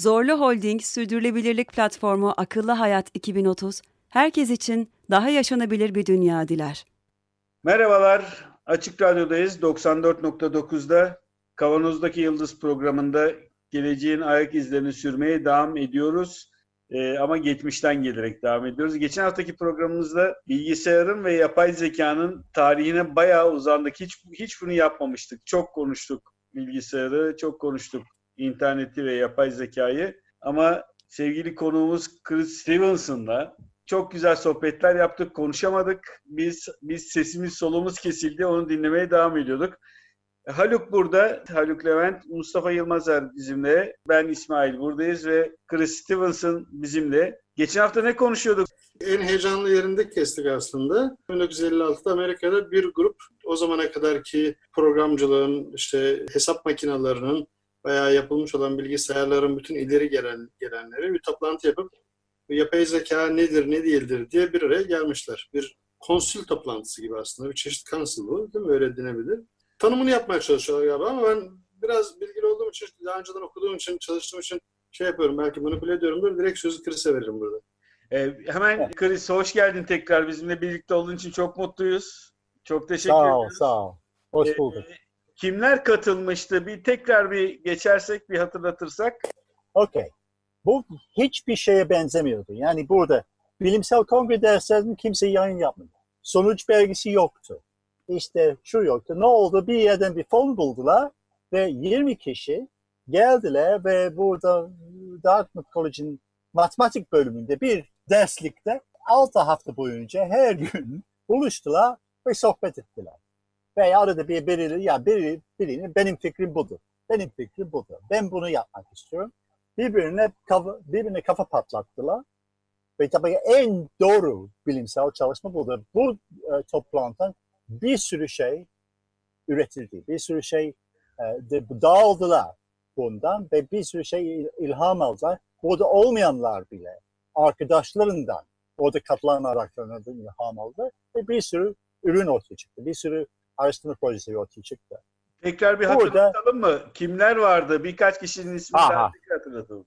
Zorlu Holding Sürdürülebilirlik Platformu Akıllı Hayat 2030, herkes için daha yaşanabilir bir dünya diler. Merhabalar, Açık Radyo'dayız. 94.9'da Kavanoz'daki Yıldız programında geleceğin ayak izlerini sürmeye devam ediyoruz. Ee, ama geçmişten gelerek devam ediyoruz. Geçen haftaki programımızda bilgisayarın ve yapay zekanın tarihine bayağı uzandık. Hiç, hiç bunu yapmamıştık. Çok konuştuk bilgisayarı, çok konuştuk interneti ve yapay zekayı. Ama sevgili konuğumuz Chris Stevenson'la çok güzel sohbetler yaptık, konuşamadık. Biz biz sesimiz solumuz kesildi, onu dinlemeye devam ediyorduk. Haluk burada, Haluk Levent, Mustafa Yılmazer bizimle, ben İsmail buradayız ve Chris Stevenson bizimle. Geçen hafta ne konuşuyorduk? En heyecanlı yerinde kestik aslında. 1956'da Amerika'da bir grup o zamana kadarki programcılığın, işte hesap makinelerinin veya yapılmış olan bilgisayarların bütün ileri gelen gelenleri bir toplantı yapıp yapay zeka nedir ne değildir diye bir araya gelmişler. Bir konsül toplantısı gibi aslında bir çeşit council bu değil mi öyle denebilir. Tanımını yapmaya çalışıyorlar galiba ama ben biraz bilgili olduğum için daha önceden okuduğum için çalıştığım için şey yapıyorum belki manipüle ediyorumdur direkt sözü Chris'e veririm burada. Ee, hemen Chris hoş geldin tekrar bizimle birlikte olduğun için çok mutluyuz. Çok teşekkür sağ ol, ederiz. Sağ ol, Hoş bulduk. Ee, kimler katılmıştı? Bir tekrar bir geçersek, bir hatırlatırsak. Okey. Bu hiçbir şeye benzemiyordu. Yani burada bilimsel kongre derslerinde kimse yayın yapmadı. Sonuç belgesi yoktu. İşte şu yoktu. Ne oldu? Bir yerden bir fon buldular ve 20 kişi geldiler ve burada Dartmouth College'in matematik bölümünde bir derslikte 6 hafta boyunca her gün buluştular ve sohbet ettiler. Ve arada bir biri, ya biri, birini benim fikrim budur. Benim fikrim budur. Ben bunu yapmak istiyorum birbirine kafa, birbirine kafa patlattılar. Ve tabii en doğru bilimsel çalışma budur. Bu e, toplantıdan bir sürü şey üretildi. Bir sürü şey e, de, dağıldılar bundan ve bir sürü şey ilham aldılar. Burada olmayanlar bile arkadaşlarından orada katılan arkadaşlarından ilham aldı ve bir sürü ürün ortaya çıktı. Bir sürü araştırma projesi ortaya çıktı. Tekrar bir hatırlatalım Burada, mı? Kimler vardı? Birkaç kişinin ismini tekrar hatırlatalım.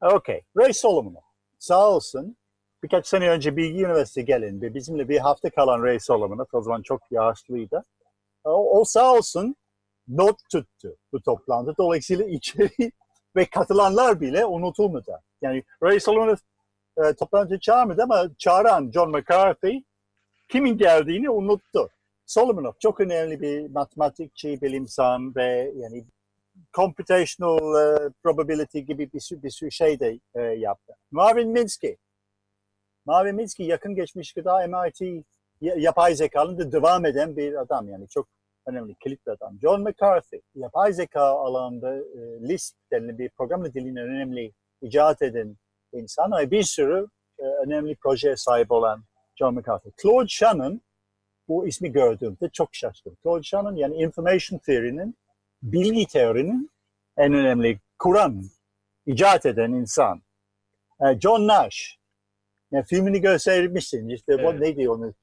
Okey. Ray Solomon. Sağ olsun. Birkaç sene önce Bilgi Üniversitesi gelin bizimle bir hafta kalan Ray Solomon'a o zaman çok yaşlıydı. O, o sağ olsun not tuttu bu toplantı. Dolayısıyla içeri ve katılanlar bile unutulmadı. Yani Ray Solomon'u e, toplantıya çağırmadı ama çağıran John McCarthy kimin geldiğini unuttu. Solomonov çok önemli bir matematikçi, bilimsel ve yani computational uh, probability gibi bir sürü, bir sürü şey de e, yaptı. Marvin Minsky. Marvin Minsky yakın geçmiş kadar MIT yapay zekanın da devam eden bir adam yani çok önemli kilit bir adam. John McCarthy yapay zeka alanında e, Lisp denilen bir program dilini önemli icat eden insan ve bir sürü e, önemli proje sahip olan John McCarthy. Claude Shannon bu ismi gördüğümde çok şaşırdım. Claude yani information theory'nin, bilgi teorinin en önemli kuran, icat eden insan. E, John Nash, yani filmini göstermişsin. İşte evet. bu neydi onun?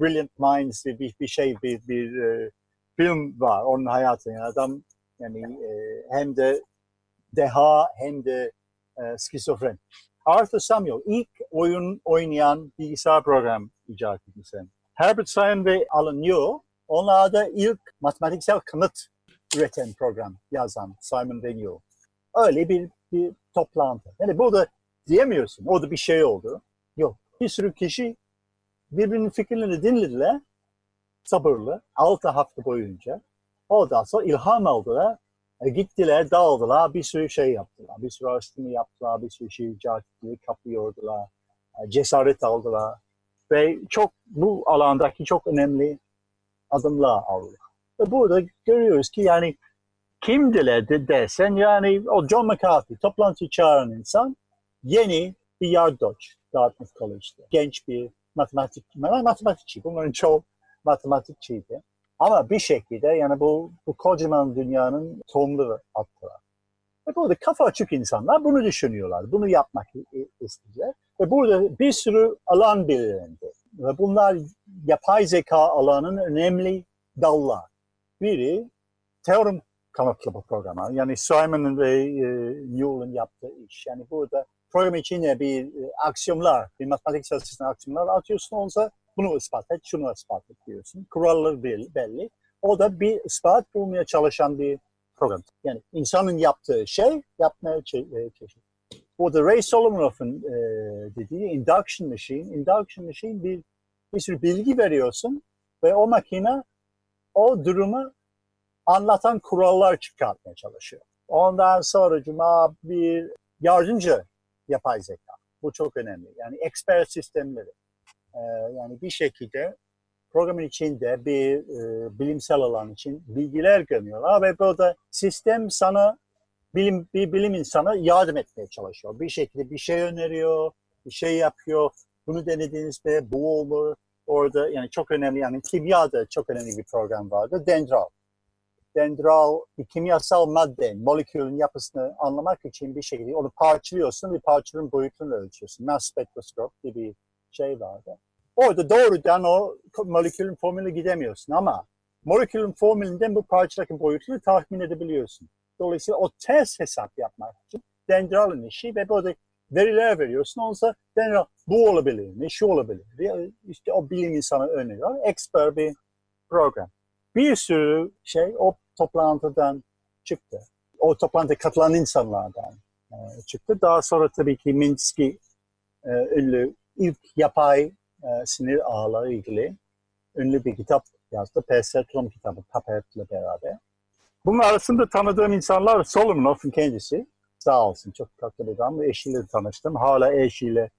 Brilliant Minds bir, bir şey, bir, bir e, film var onun hayatı. Yani adam yani e, hem de deha hem de e, skizofren. Arthur Samuel ilk oyun oynayan bilgisayar program icat etmişsin. Herbert Simon ve Alan New onlar da ilk matematiksel kanıt üreten program yazan Simon ve New. Öyle bir, bir toplantı. Yani burada diyemiyorsun. Orada bir şey oldu. Yok. Bir sürü kişi birbirinin fikirlerini dinlediler. Sabırlı. Altı hafta boyunca. Ondan sonra ilham aldılar. E, gittiler, dağıldılar. Bir sürü şey yaptılar. Bir sürü araştırma yaptılar. Bir sürü şey icat ettiler, kapıyordular. E, cesaret aldılar ve çok bu alandaki çok önemli adımlar aldı. Ve burada görüyoruz ki yani kimdiler de dersen yani o John McCarthy toplantı çağıran insan yeni bir yardoç Dartmouth College'de. Genç bir matematik, matematikçi. Bunların çoğu matematikçiydi. Ama bir şekilde yani bu, bu kocaman dünyanın tohumları attılar. Ve burada kafa açık insanlar bunu düşünüyorlar. Bunu yapmak isteyecekler. Ve burada bir sürü alan belirlendi. Ve bunlar yapay zeka alanının önemli dallar. Biri teorim kanıtlama programı. Yani Simon ve e, Newell'ın yaptığı iş. Yani burada program içine bir e, aksiyonlar, bir matematiksel sistem aksiyonlar atıyorsun. Olsa bunu ispat et, şunu ispat et diyorsun. Kuralları belli. O da bir ispat bulmaya çalışan bir program. Yani insanın yaptığı şey yapmaya çalışıyor. Burada Ray Solomonov'un e, dediği induction machine, induction machine bir, bir sürü bilgi veriyorsun ve o makine o durumu anlatan kurallar çıkartmaya çalışıyor. Ondan sonra cuma bir yardımcı yapay zeka. Bu çok önemli. Yani expert sistemleri. Ee, yani bir şekilde programın içinde bir e, bilimsel alan için bilgiler gömüyorlar ve burada sistem sana bilim bir bilim insanı yardım etmeye çalışıyor. Bir şekilde bir şey öneriyor, bir şey yapıyor. Bunu denediğinizde bu olur. Orada yani çok önemli yani kimyada çok önemli bir program vardı. Dendral. Dendral bir kimyasal madde, molekülün yapısını anlamak için bir şekilde onu parçalıyorsun ve parçanın boyutunu ölçüyorsun. Mass spektroskop gibi bir şey vardı. Orada doğrudan o molekülün formülü gidemiyorsun ama molekülün formülünden bu parçadaki boyutunu tahmin edebiliyorsun. Dolayısıyla o ters hesap yapmak için dendralın işi ve burada veriler veriyorsun. Olsa dendral bu olabilir mi, şu olabilir mi? İşte o bilim insanı öneriyor. Expert bir program. Bir sürü şey o toplantıdan çıktı. O toplantıya katılan insanlardan e, çıktı. Daha sonra tabii ki Minsky e, ünlü ilk yapay e, sinir ağları ilgili ünlü bir kitap yazdı. Perceptron kitabı Tapert'le beraber. Bunun arasında tanıdığım insanlar Solomonov'un kendisi. Sağ olsun çok tatlı bir adam. Eşiyle tanıştım. Hala eşiyle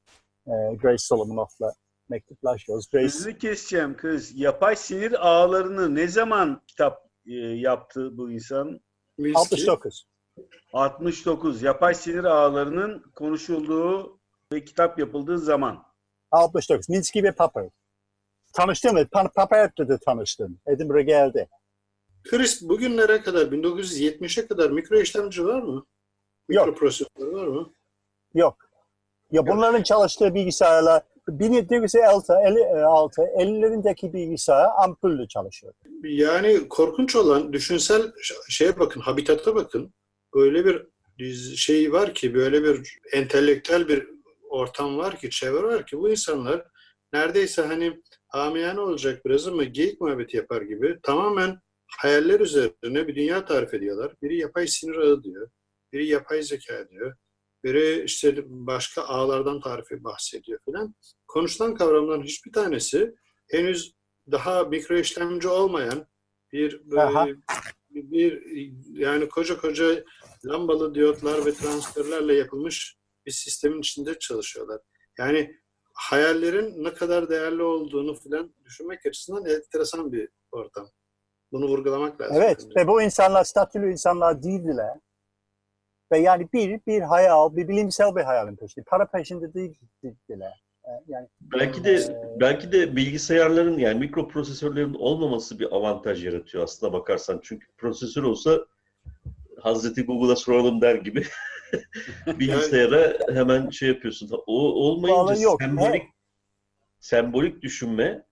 e, Grace Solomonov'la mektuplaşıyoruz. Grace... Hızlı keseceğim kız. Yapay sinir ağlarını ne zaman kitap e, yaptı bu insan? 69. 69. Yapay sinir ağlarının konuşulduğu ve kitap yapıldığı zaman. 69. Minsky ve Papert. Tanıştım ve Papert'le de tanıştım. Edinburgh geldi. Chris bugünlere kadar 1970'e kadar mikro işlemci var mı? Mikro Yok. prosesör var mı? Yok. Ya bunların çalıştığı bilgisayarlar 1956 50'lerindeki bilgisayar ampulle çalışıyor. Yani korkunç olan düşünsel şeye bakın, habitata bakın. Böyle bir şey var ki, böyle bir entelektüel bir ortam var ki, çevre var ki bu insanlar neredeyse hani amiyane olacak biraz ama geyik muhabbeti yapar gibi tamamen hayaller üzerine bir dünya tarif ediyorlar. Biri yapay sinir ağı diyor, biri yapay zeka diyor, biri işte başka ağlardan tarifi bahsediyor filan. Konuşulan kavramların hiçbir tanesi henüz daha mikro işlemci olmayan bir böyle bir, bir yani koca koca lambalı diyotlar ve transistörlerle yapılmış bir sistemin içinde çalışıyorlar. Yani hayallerin ne kadar değerli olduğunu filan düşünmek açısından enteresan bir ortam. Bunu vurgulamak lazım. Evet bence. ve bu insanlar statülü insanlar değildiler. Ve yani bir, bir hayal, bir bilimsel bir hayalin peşinde. Para peşinde değildiler. E, yani belki de e, belki de bilgisayarların yani mikroprosesörlerin olmaması bir avantaj yaratıyor aslında bakarsan. Çünkü prosesör olsa Hazreti Google'a soralım der gibi bilgisayara hemen şey yapıyorsun. O olmayınca yok. sembolik He. sembolik düşünme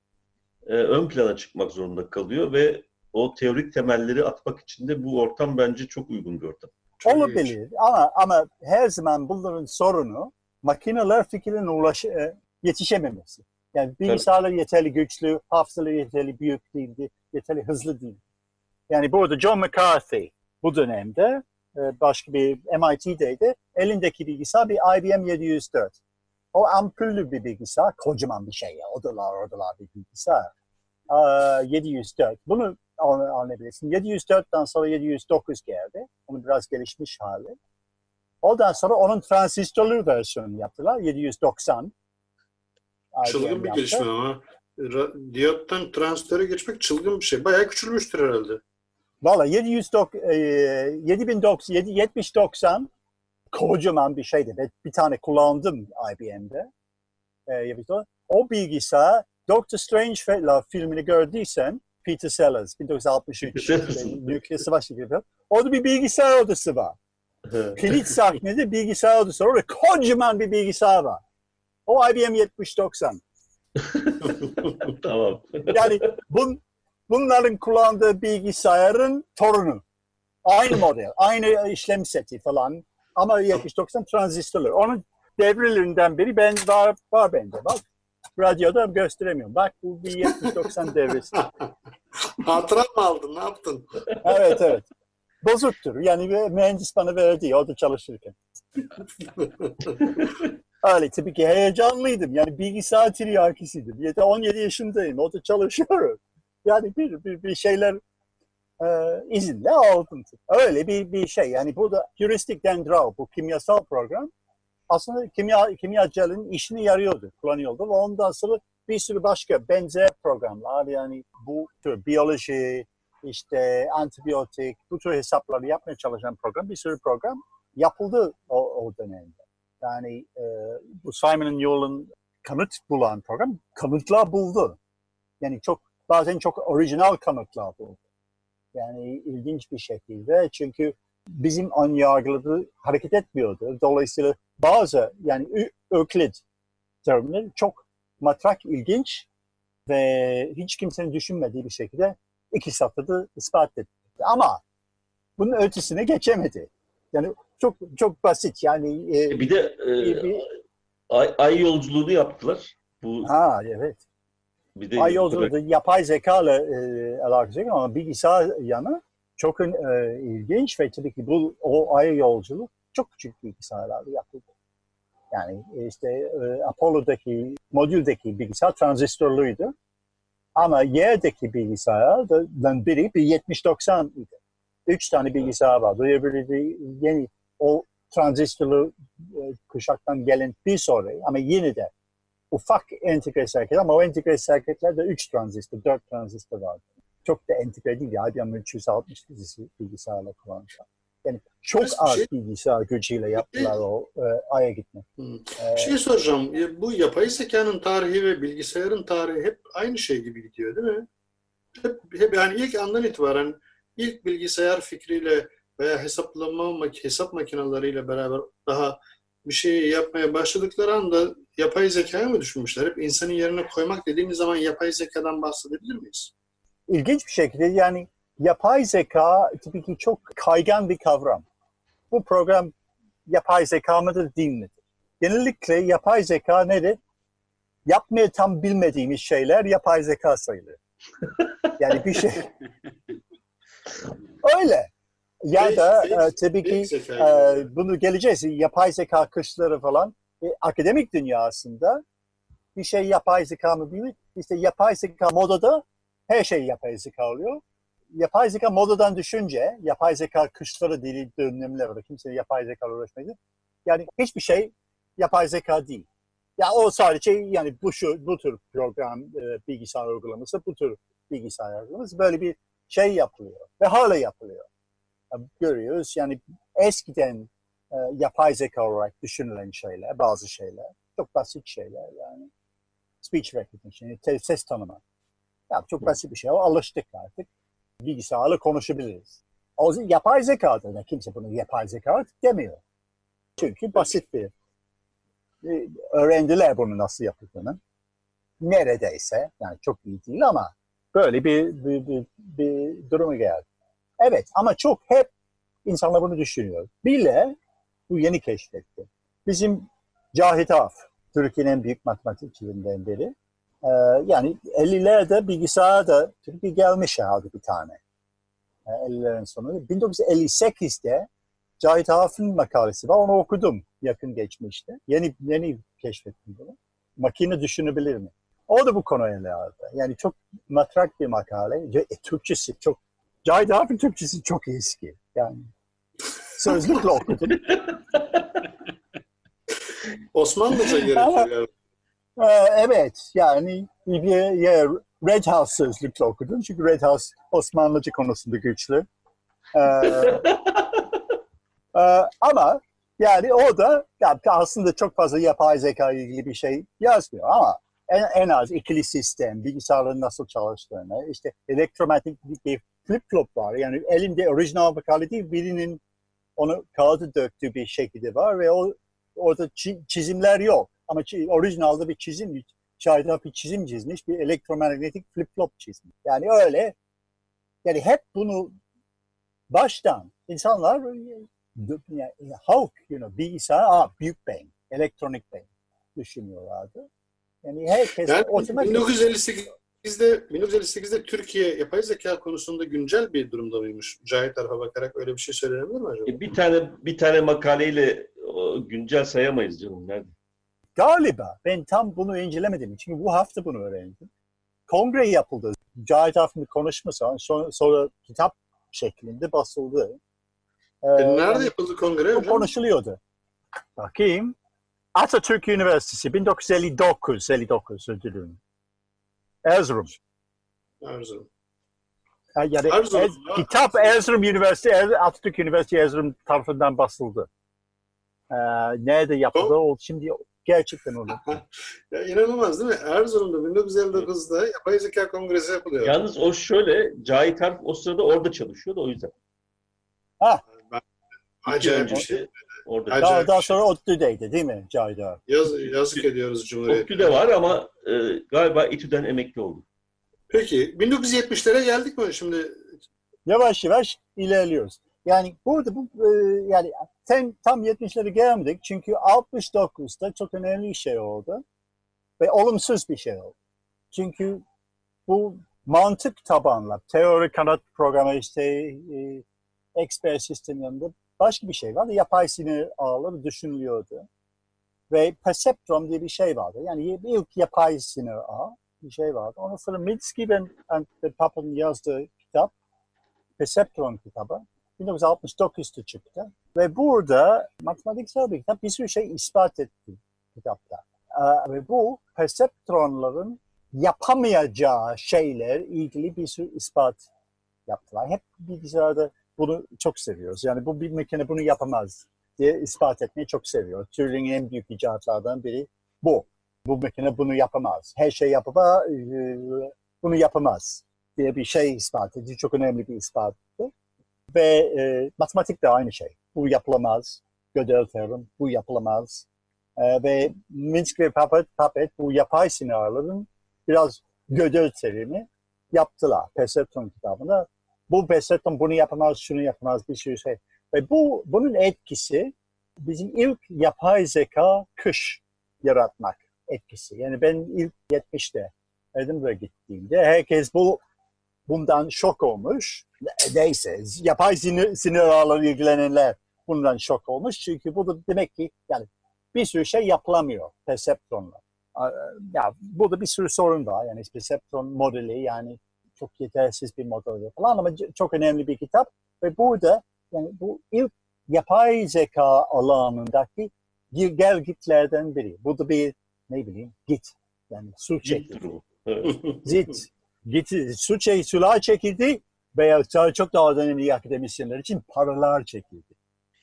e, ön plana çıkmak zorunda kalıyor ve o teorik temelleri atmak için de bu ortam bence çok uygun bir ortam. Çok Olabilir ama ama her zaman bunların sorunu makineler fikrine ulaş e, yetişememesi. Yani bilgisayarlar evet. yeterli güçlü, hafızaları yeterli büyük değildi, yeterli hızlı değil. Yani burada John McCarthy bu dönemde e, başka bir MIT'deydi. Elindeki bilgisayar bir IBM 704. O ampullü bir bilgisayar, kocaman bir şey ya, odalar odalar bir bilgisayar. 704. Bunu anlayabilirsin. 704'ten sonra 709 geldi. Onun biraz gelişmiş hali. Ondan sonra onun transistörlü versiyonu yaptılar. 790. Çılgın bir yaptı. gelişme ama. Diyottan transistöre geçmek çılgın bir şey. Bayağı küçülmüştür herhalde. Valla 7090 kocaman bir şeydi. Ben bir tane kullandım IBM'de. Ee, o bilgisayar Doctor Strange filmini gördüysen Peter Sellers 1963 nükleer savaş gibi. Orada bir bilgisayar odası var. Kilit sahnede bilgisayar odası var. Orada kocaman bir bilgisayar var. O IBM 7090. tamam. Yani bun, bunların kullandığı bilgisayarın torunu. Aynı model, aynı işlem seti falan. Ama 7090 transistörler. Onun devrelerinden biri ben var, var bende. Bak radyoda gösteremiyorum. Bak bu bir 7090 devresi. Hatıra mı aldın? Ne yaptın? evet evet. Bozuktur. Yani bir mühendis bana verdi orada çalışırken. Öyle tabii ki heyecanlıydım. Yani bilgisayar tiryakisiydim. 17 yaşındayım. Orada çalışıyorum. Yani bir, bir, bir şeyler e, izinle aldım. Öyle bir, bir şey. Yani burada heuristic dendral, bu kimyasal program aslında kimya, kimyacının işini yarıyordu, kullanıyordu. Ve ondan sonra bir sürü başka benzer programlar yani bu tür biyoloji, işte antibiyotik, bu tür hesapları yapmaya çalışan program, bir sürü program yapıldı o, o dönemde. Yani e, bu Simon Newell'ın kanıt bulan program kanıtlar buldu. Yani çok bazen çok orijinal kanıtlar buldu. Yani ilginç bir şekilde çünkü bizim ön yargıları hareket etmiyordu. Dolayısıyla bazı yani Öklit terimleri çok matrak, ilginç ve hiç kimsenin düşünmediği bir şekilde iki satırda ispat etti. Ama bunun ötesine geçemedi. Yani çok çok basit yani. E, bir de e, bir, ay, ay yolculuğunu yaptılar. Bu Ha evet. Bir de ay yolculuğu tabii. yapay zeka ile e, alakası ama bilgisayar yanı çok e, ilginç ve tabii ki bu o ay yolculuğu çok küçük bilgisayarlarla yapıldı. Yani işte e, Apollo'daki modüldeki bilgisayar transistörlüydü. Ama yerdeki bilgisayardan biri bir 70-90 idi. Üç tane bilgisayar vardı. Öbürü yeni o transistörlü e, kuşaktan gelen bir sonra ama yine de ufak entegre circuit ama o entegre circuitlerde üç transistör, dört transistör vardı. Çok da entegre değil. IBM 360 bilgisayarla kullanmışlar. Yani çok az şey? bilgisayar gücüyle yaptılar o e, Ay'a gitmek. Bir şey soracağım. Bu yapay zekanın tarihi ve bilgisayarın tarihi hep aynı şey gibi gidiyor değil mi? Hep, hep yani ilk andan itibaren ilk bilgisayar fikriyle veya hesaplama hesap makineleriyle beraber daha bir şey yapmaya başladıkları anda yapay zekaya mı düşünmüşler? Hep insanın yerine koymak dediğimiz zaman yapay zekadan bahsedebilir miyiz? İlginç bir şekilde yani yapay zeka tabii ki çok kaygan bir kavram. Bu program yapay zeka mıdır değil midir? Genellikle yapay zeka nedir? Yapmaya tam bilmediğimiz şeyler yapay zeka sayılır. Yani bir şey... Öyle. Ya da e, tabii ki e, bunu geleceğiz. Yapay zeka kışları falan. E, akademik dünyasında bir şey yapay zeka mı bilir? İşte yapay zeka modada her şey yapay zeka oluyor yapay zeka modadan düşünce, yapay zeka kışları dili dönemler var. Kimse yapay zeka uğraşmaydı. Yani hiçbir şey yapay zeka değil. Ya o sadece yani bu şu bu tür program e, bilgisayar uygulaması, bu tür bilgisayar uygulaması böyle bir şey yapılıyor ve hala yapılıyor. Yani görüyoruz yani eskiden e, yapay zeka olarak düşünülen şeyler, bazı şeyler, çok basit şeyler yani. Speech recognition, ses tanıma. Yani çok basit bir şey. O alıştık artık bilgisayarla konuşabiliriz. O yapay zeka da kimse bunu yapay zeka demiyor. Çünkü basit bir e, öğrendiler bunu nasıl yapıldığını. Neredeyse yani çok iyi değil ama böyle bir, bir, bir, bir duruma geldi. Evet ama çok hep insanlar bunu düşünüyor. Bile bu yeni keşfetti. Bizim Cahit Af, Türkiye'nin en büyük matematikçilerinden biri. Ee, yani 50'lerde bilgisayarda Türkiye gelmiş herhalde bir tane. 50'lerin ee, sonu. 1958'de Cahit Haf'ın makalesi var. Onu okudum yakın geçmişte. Yeni yeni keşfettim bunu. Makine düşünebilir mi? O da bu konuya ele aldı. Yani çok matrak bir makale. E, Türkçesi çok Cahit Haf'ın Türkçesi çok eski. Yani sözlükle okudum. Osmanlıca gerekiyor. Ee, evet yani bir, bir Red House sözlükle okudum. Çünkü Red House Osmanlıca konusunda güçlü. Ee, e, ama Yani o da ya aslında çok fazla yapay zeka ile ilgili bir şey yazmıyor ama en, en az ikili sistem, bilgisayarların nasıl çalıştığını, işte elektromanyetik bir flip-flop var. Yani elinde orijinal makale değil, birinin onu kağıdı döktüğü bir şekilde var ve o orada çizimler yok. Ama orijinalde bir çizim, şayda bir çizim çizmiş, bir elektromanyetik flip-flop çizmiş. Yani öyle, yani hep bunu baştan insanlar yani, halk, you know, bilgisayar, ah, büyük beyin, elektronik beyin düşünüyorlardı. Yani herkes yani otomatik... 1958'de 1958'de Türkiye yapay zeka konusunda güncel bir durumda mıymış? Cahit tarafa bakarak öyle bir şey söylenebilir mi acaba? E bir tane bir tane makaleyle güncel sayamayız canım. Nerede? Galiba ben tam bunu incelemedim. Çünkü bu hafta bunu öğrendim. Kongre yapıldı. Cahit bir konuşması sonra, sonra kitap şeklinde basıldı. Ee, e nerede yapıldı kongre? Bu konuşuluyordu. Bakayım. Atatürk Üniversitesi 1959, 59 ödülüm. Erzurum. Erzurum. Yani Erzurum, Ez, kitap Erzurum Üniversitesi, Atatürk Üniversitesi Erzurum tarafından basıldı. Ee, nerede yapıldı? O şimdi gerçekten onu. ya inanılmaz değil mi? Erzurum'da 1959'da yapay zeka kongresi yapılıyor. Yalnız o şöyle, Cahit Harp o sırada orada çalışıyordu o yüzden. Ha. Ben, acayip bir şey. Orada daha, daha sonra ODTÜ'deydi değil mi Cahida? Yaz, yazık ediyoruz Cumhuriyet'e. ODTÜ'de var ama e, galiba İTÜ'den emekli oldu. Peki 1970'lere geldik mi şimdi? Yavaş yavaş ilerliyoruz. Yani burada bu e, yani sen tam 70'lere gelmedik çünkü 69'da çok önemli bir şey oldu ve olumsuz bir şey oldu. Çünkü bu mantık tabanlı, teori kanat programı işte e, expert sistemlerinde başka bir şey vardı. Yapay sinir ağları düşünülüyordu. Ve perceptron diye bir şey vardı. Yani ilk yapay sinir ağ bir şey vardı. Ondan sonra Minsky ve Papa'nın yazdığı kitap, Perceptron kitabı 1969'da çıktı. Ve burada matematiksel bir kitap bir sürü şey ispat etti kitapta. Ee, ve bu perceptronların yapamayacağı şeyler ilgili bir sürü ispat yaptılar. Hep bilgisayarda bunu çok seviyoruz. Yani bu bir makine bunu yapamaz diye ispat etmeyi çok seviyor. Turing'in en büyük icatlardan biri bu. Bu makine bunu yapamaz. Her şey yapama, e, bunu yapamaz diye bir şey ispat ediyor. Çok önemli bir ispattı. Ve e, matematik de aynı şey. Bu yapılamaz. Gödel teorem, bu yapılamaz. E, ve Minsk ve Puppet, Puppet bu yapay sinirlerin biraz Gödel teoremi yaptılar. Perceptron kitabında bu Besseton bunu yapamaz, şunu yapamaz bir sürü şey. Ve bu bunun etkisi bizim ilk yapay zeka kış yaratmak etkisi. Yani ben ilk 70'te Edinburgh'a gittiğimde herkes bu bundan şok olmuş. Neyse yapay sinir, sinir ağları ilgilenenler bundan şok olmuş. Çünkü bu da demek ki yani bir sürü şey yapılamıyor perseptronla. Ya burada bir sürü sorun var. Yani perseptron modeli yani çok yetersiz bir model falan ama çok önemli bir kitap ve burada yani bu ilk yapay zeka alanındaki gel gitlerden biri. Bu da bir ne bileyim git yani su çekildi. Git, git su çek, sular çekildi veya çok daha önemli akademisyenler için paralar çekildi.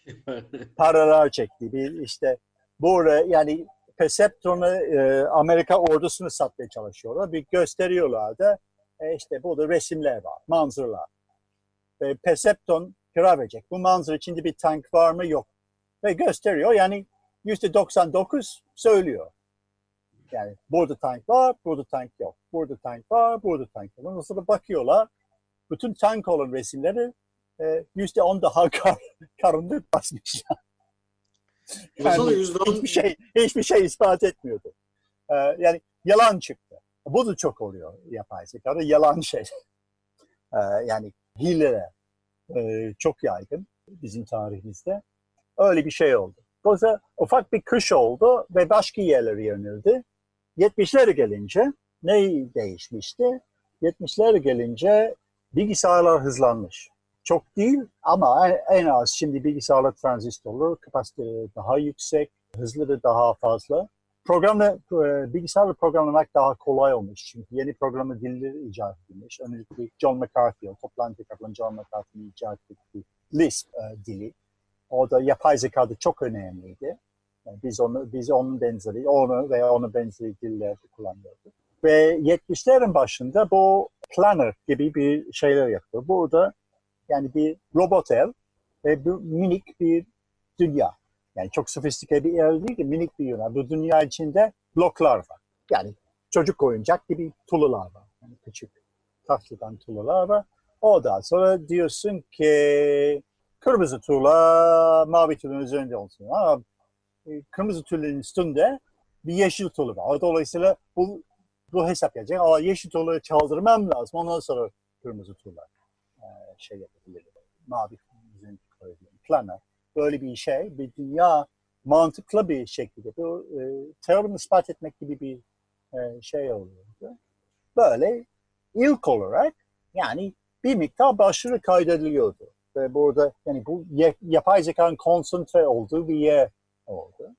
paralar çekti. Bir işte burada yani Perceptron'u e, Amerika ordusunu satmaya çalışıyorlar. Bir gösteriyorlar da e işte burada resimler var, manzaralar. E, Percepton karar verecek. Bu manzara içinde bir tank var mı yok. Ve gösteriyor yani yüzde 99 söylüyor. Yani burada tank var, burada tank yok. Burada tank var, burada tank yok. Ondan sonra bakıyorlar. Bütün tank olan resimleri e, yüzde on daha kar, karanlık basmış. yani hiçbir şey, hiçbir şey ispat etmiyordu. Ee, yani yalan çıktı. Bu da çok oluyor yapay zekada. Yalan şey. Ee, yani hile e, çok yaygın bizim tarihimizde. Öyle bir şey oldu. Dolayısıyla ufak bir kış oldu ve başka yerlere yöneldi. 70'lere gelince ne değişmişti? 70'lere gelince bilgisayarlar hızlanmış. Çok değil ama en az şimdi bilgisayarlar transistörler kapasiteleri daha yüksek, hızları daha fazla programla e, bilgisayarla programlamak daha kolay olmuş. Çünkü yeni programı dilleri icat edilmiş. Öncelikle John McCarthy, o toplantı katılan John McCarthy'nin icat ettiği Lisp e, dili. O da yapay zekada çok önemliydi. Yani biz onu biz onun benzeri, onu veya onun benzeri dillerde kullanıyorduk. Ve 70'lerin başında bu planner gibi bir şeyler yapıyor. Burada yani bir robot ev ve bir minik bir dünya. Yani çok sofistike bir ev değil de minik bir dünya. Bu dünya içinde bloklar var. Yani çocuk oyuncak gibi tulular var. Yani küçük tahtadan tulular var. Ondan sonra diyorsun ki kırmızı tuğla mavi tuğlanın üzerinde olsun. Ama kırmızı tuğlanın üstünde bir yeşil tuğla var. Dolayısıyla bu, bu hesap yapacak. Aa, yeşil tuğlayı çaldırmam lazım. Ondan sonra kırmızı tuğla e, şey yapabilirim. Mavi. Planner. Böyle bir şey. Bir dünya mantıklı bir şekilde. Bu e, teorimi ispat etmek gibi bir e, şey oluyordu. Böyle ilk olarak yani bir miktar başarı kaydediliyordu. Ve burada yani bu yapay zekanın konsantre olduğu bir yer oldu.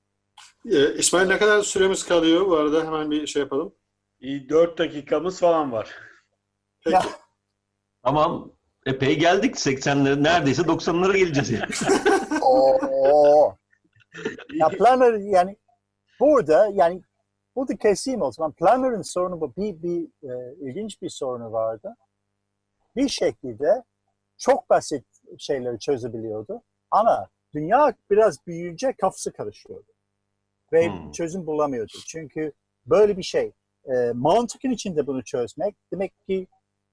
Ee, İsmail ne kadar süremiz kalıyor? Bu arada hemen bir şey yapalım. 4 dakikamız falan var. Peki. Ya. Tamam. Epey geldik 80'lere neredeyse 90'lara geleceğiz yani. Oo. ya Planner yani burada yani burada keseyim o zaman. Planner'ın sorunu bu. Bir, bir e, ilginç bir sorunu vardı. Bir şekilde çok basit şeyleri çözebiliyordu. Ama dünya biraz büyüyünce kafası karışıyordu. Ve Hmm. çözüm bulamıyordu. Çünkü böyle bir şey. E, mantıkın içinde bunu çözmek demek ki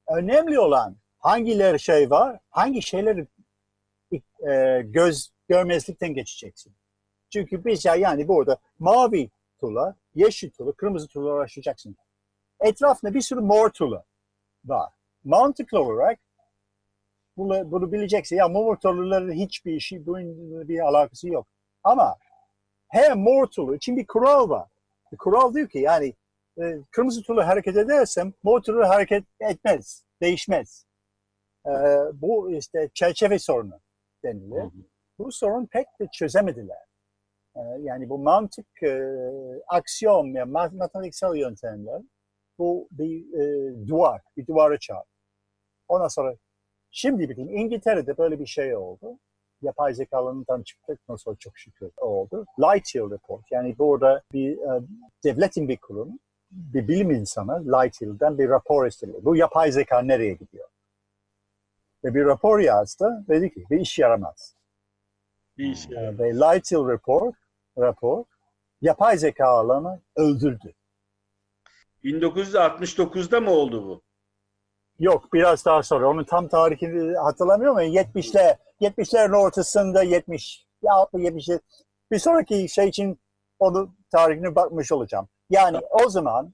önemli olan hangileri şey var, hangi şeyleri e, göz görmezlikten geçeceksin. Çünkü biz ya yani burada mavi tuğla, yeşil tuğla, kırmızı tuğla uğraşacaksın. Etrafında bir sürü mor tuğla var. Mantıklı olarak bunu, bunu bileceksin. Ya mor tuğlaların hiçbir işi, bunun bir alakası yok. Ama her mor tuğla için bir kural var. Bir kural diyor ki yani e, kırmızı tuğla hareket edersem mor tuğla hareket etmez, değişmez. E, bu işte çerçeve sorunu denilir. Bu sorun pek de çözemediler. Ee, Yani bu mantık, e, aksiyon ya mat- matematiksel yöntemler bu bir e, duvar, bir duvara çarp. Ondan sonra şimdi bileyim İngiltere'de böyle bir şey oldu. Yapay zekalarından çıktıktan sonra çok şükür oldu. Light Year Report yani burada bir e, devletin bir kurum, bir bilim insanı Light Year'dan bir rapor istedi. Bu yapay zeka nereye gidiyor? Ve bir rapor yazdı. Dedi ki bir iş yaramaz. Bir iş Ee, ve Light Year Report, rapor yapay zeka alanı öldürdü. 1969'da mı oldu bu? Yok biraz daha sonra. Onun tam tarihini hatırlamıyorum ama 70'ler 70'lerin ortasında 70 ya 70 bir sonraki şey için onun tarihine bakmış olacağım. Yani o zaman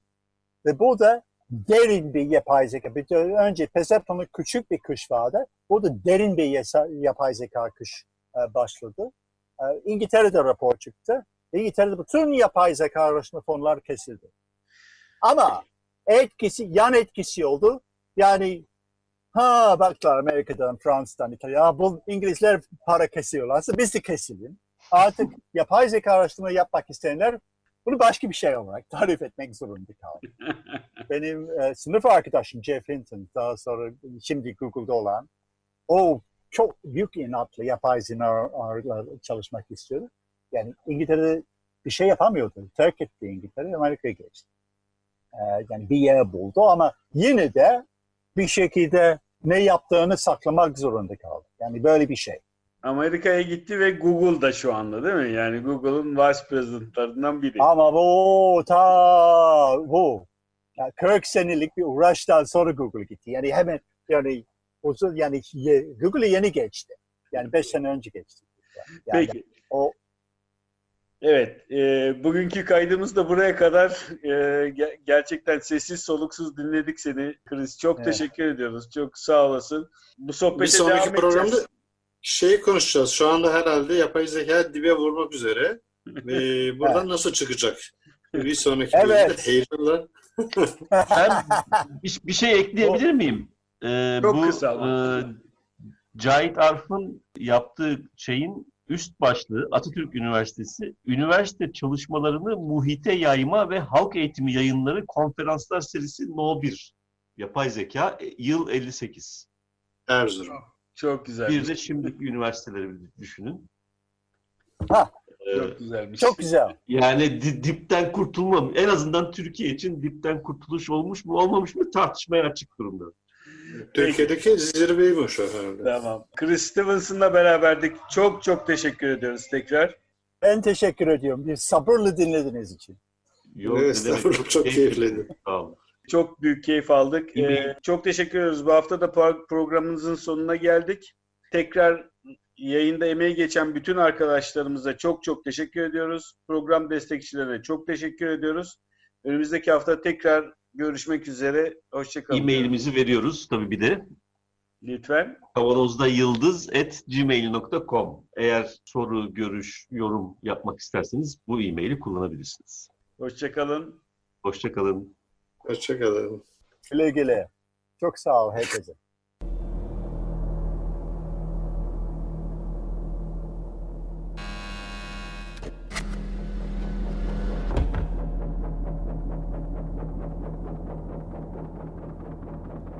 ve burada derin bir yapay zeka. Bir önce Perceptron'un küçük bir kış vardı. Burada derin bir yapay zeka kış e, başladı. E, İngiltere'de rapor çıktı. İngiltere'de bütün yapay zeka araştırma fonları kesildi. Ama etkisi, yan etkisi oldu. Yani ha baklar Amerika'dan, Fransa'dan, İtalya'dan, bu İngilizler para kesiyorlarsa biz de keselim. Artık yapay zeka araştırma yapmak isteyenler bunu başka bir şey olarak tarif etmek zorunda kaldı. Benim e, sınıf arkadaşım Jeff Hinton, daha sonra şimdi Google'da olan, o çok büyük inatlı yapay zekalarla çalışmak istiyordu. Yani İngiltere'de bir şey yapamıyordu. Terk etti İngiltere, Amerika'ya geçti. Ee, yani bir yer buldu ama yine de bir şekilde ne yaptığını saklamak zorunda kaldı. Yani böyle bir şey. Amerika'ya gitti ve Google'da şu anda değil mi? Yani Google'ın vice presidentlarından biri. Ama bu ta bu yani 40 senelik bir uğraştan sonra Google gitti. Yani hemen yani uzun yani Google'ı yeni geçti. Yani 5 sene önce geçti. Yani Peki. o Evet, e, bugünkü kaydımız da buraya kadar e, ge- gerçekten sessiz soluksuz dinledik seni Chris. Çok Evet. teşekkür ediyoruz. Çok sağ olasın. Bu Bir sohbete sonraki devam programda edeceğiz. şeyi konuşacağız. Şu anda herhalde yapay zeka dibe vurmak üzere. Ve buradan nasıl çıkacak? Bir sonraki Evet. bölümde heyecanla. Ben bir, bir şey ekleyebilir miyim? Ee, Çok bu kısa e, Cahit Arf'ın yaptığı şeyin üst başlığı Atatürk Üniversitesi üniversite çalışmalarını muhite yayma ve halk eğitimi yayınları konferanslar serisi No 1 yapay zeka e, yıl 58. Erzurum. Çok güzel. Bir de şimdiki üniversiteleri düşünün. Ha, Ee, Çok güzelmiş. çok güzel. Yani di- dipten kurtulmam. En azından Türkiye için dipten kurtuluş olmuş mu olmamış mı tartışmaya açık durumda. Türkiye'deki zirveymiş o herhalde. Tamam. Chris Stevenson'la beraberdik. Çok çok teşekkür ediyoruz tekrar. Ben teşekkür ediyorum. Bir sabırlı dinlediğiniz için. Yok, Evet, estağfurullah, çok keyifliydi. Sağ olun. Çok büyük keyif aldık. Ee, çok teşekkür ediyoruz. Bu hafta da pro- programımızın sonuna geldik. Tekrar yayında emeği geçen bütün arkadaşlarımıza çok çok teşekkür ediyoruz. Program destekçilerine çok teşekkür ediyoruz. Önümüzdeki hafta tekrar görüşmek üzere. Hoşçakalın. E-mailimizi veriyoruz tabii bir de. Lütfen. Kavanozda yıldız at gmail.com. Eğer soru, görüş, yorum yapmak isterseniz bu e-maili kullanabilirsiniz. Hoşçakalın. Hoşçakalın. Hoşçakalın. Güle güle. Çok sağ ol herkese.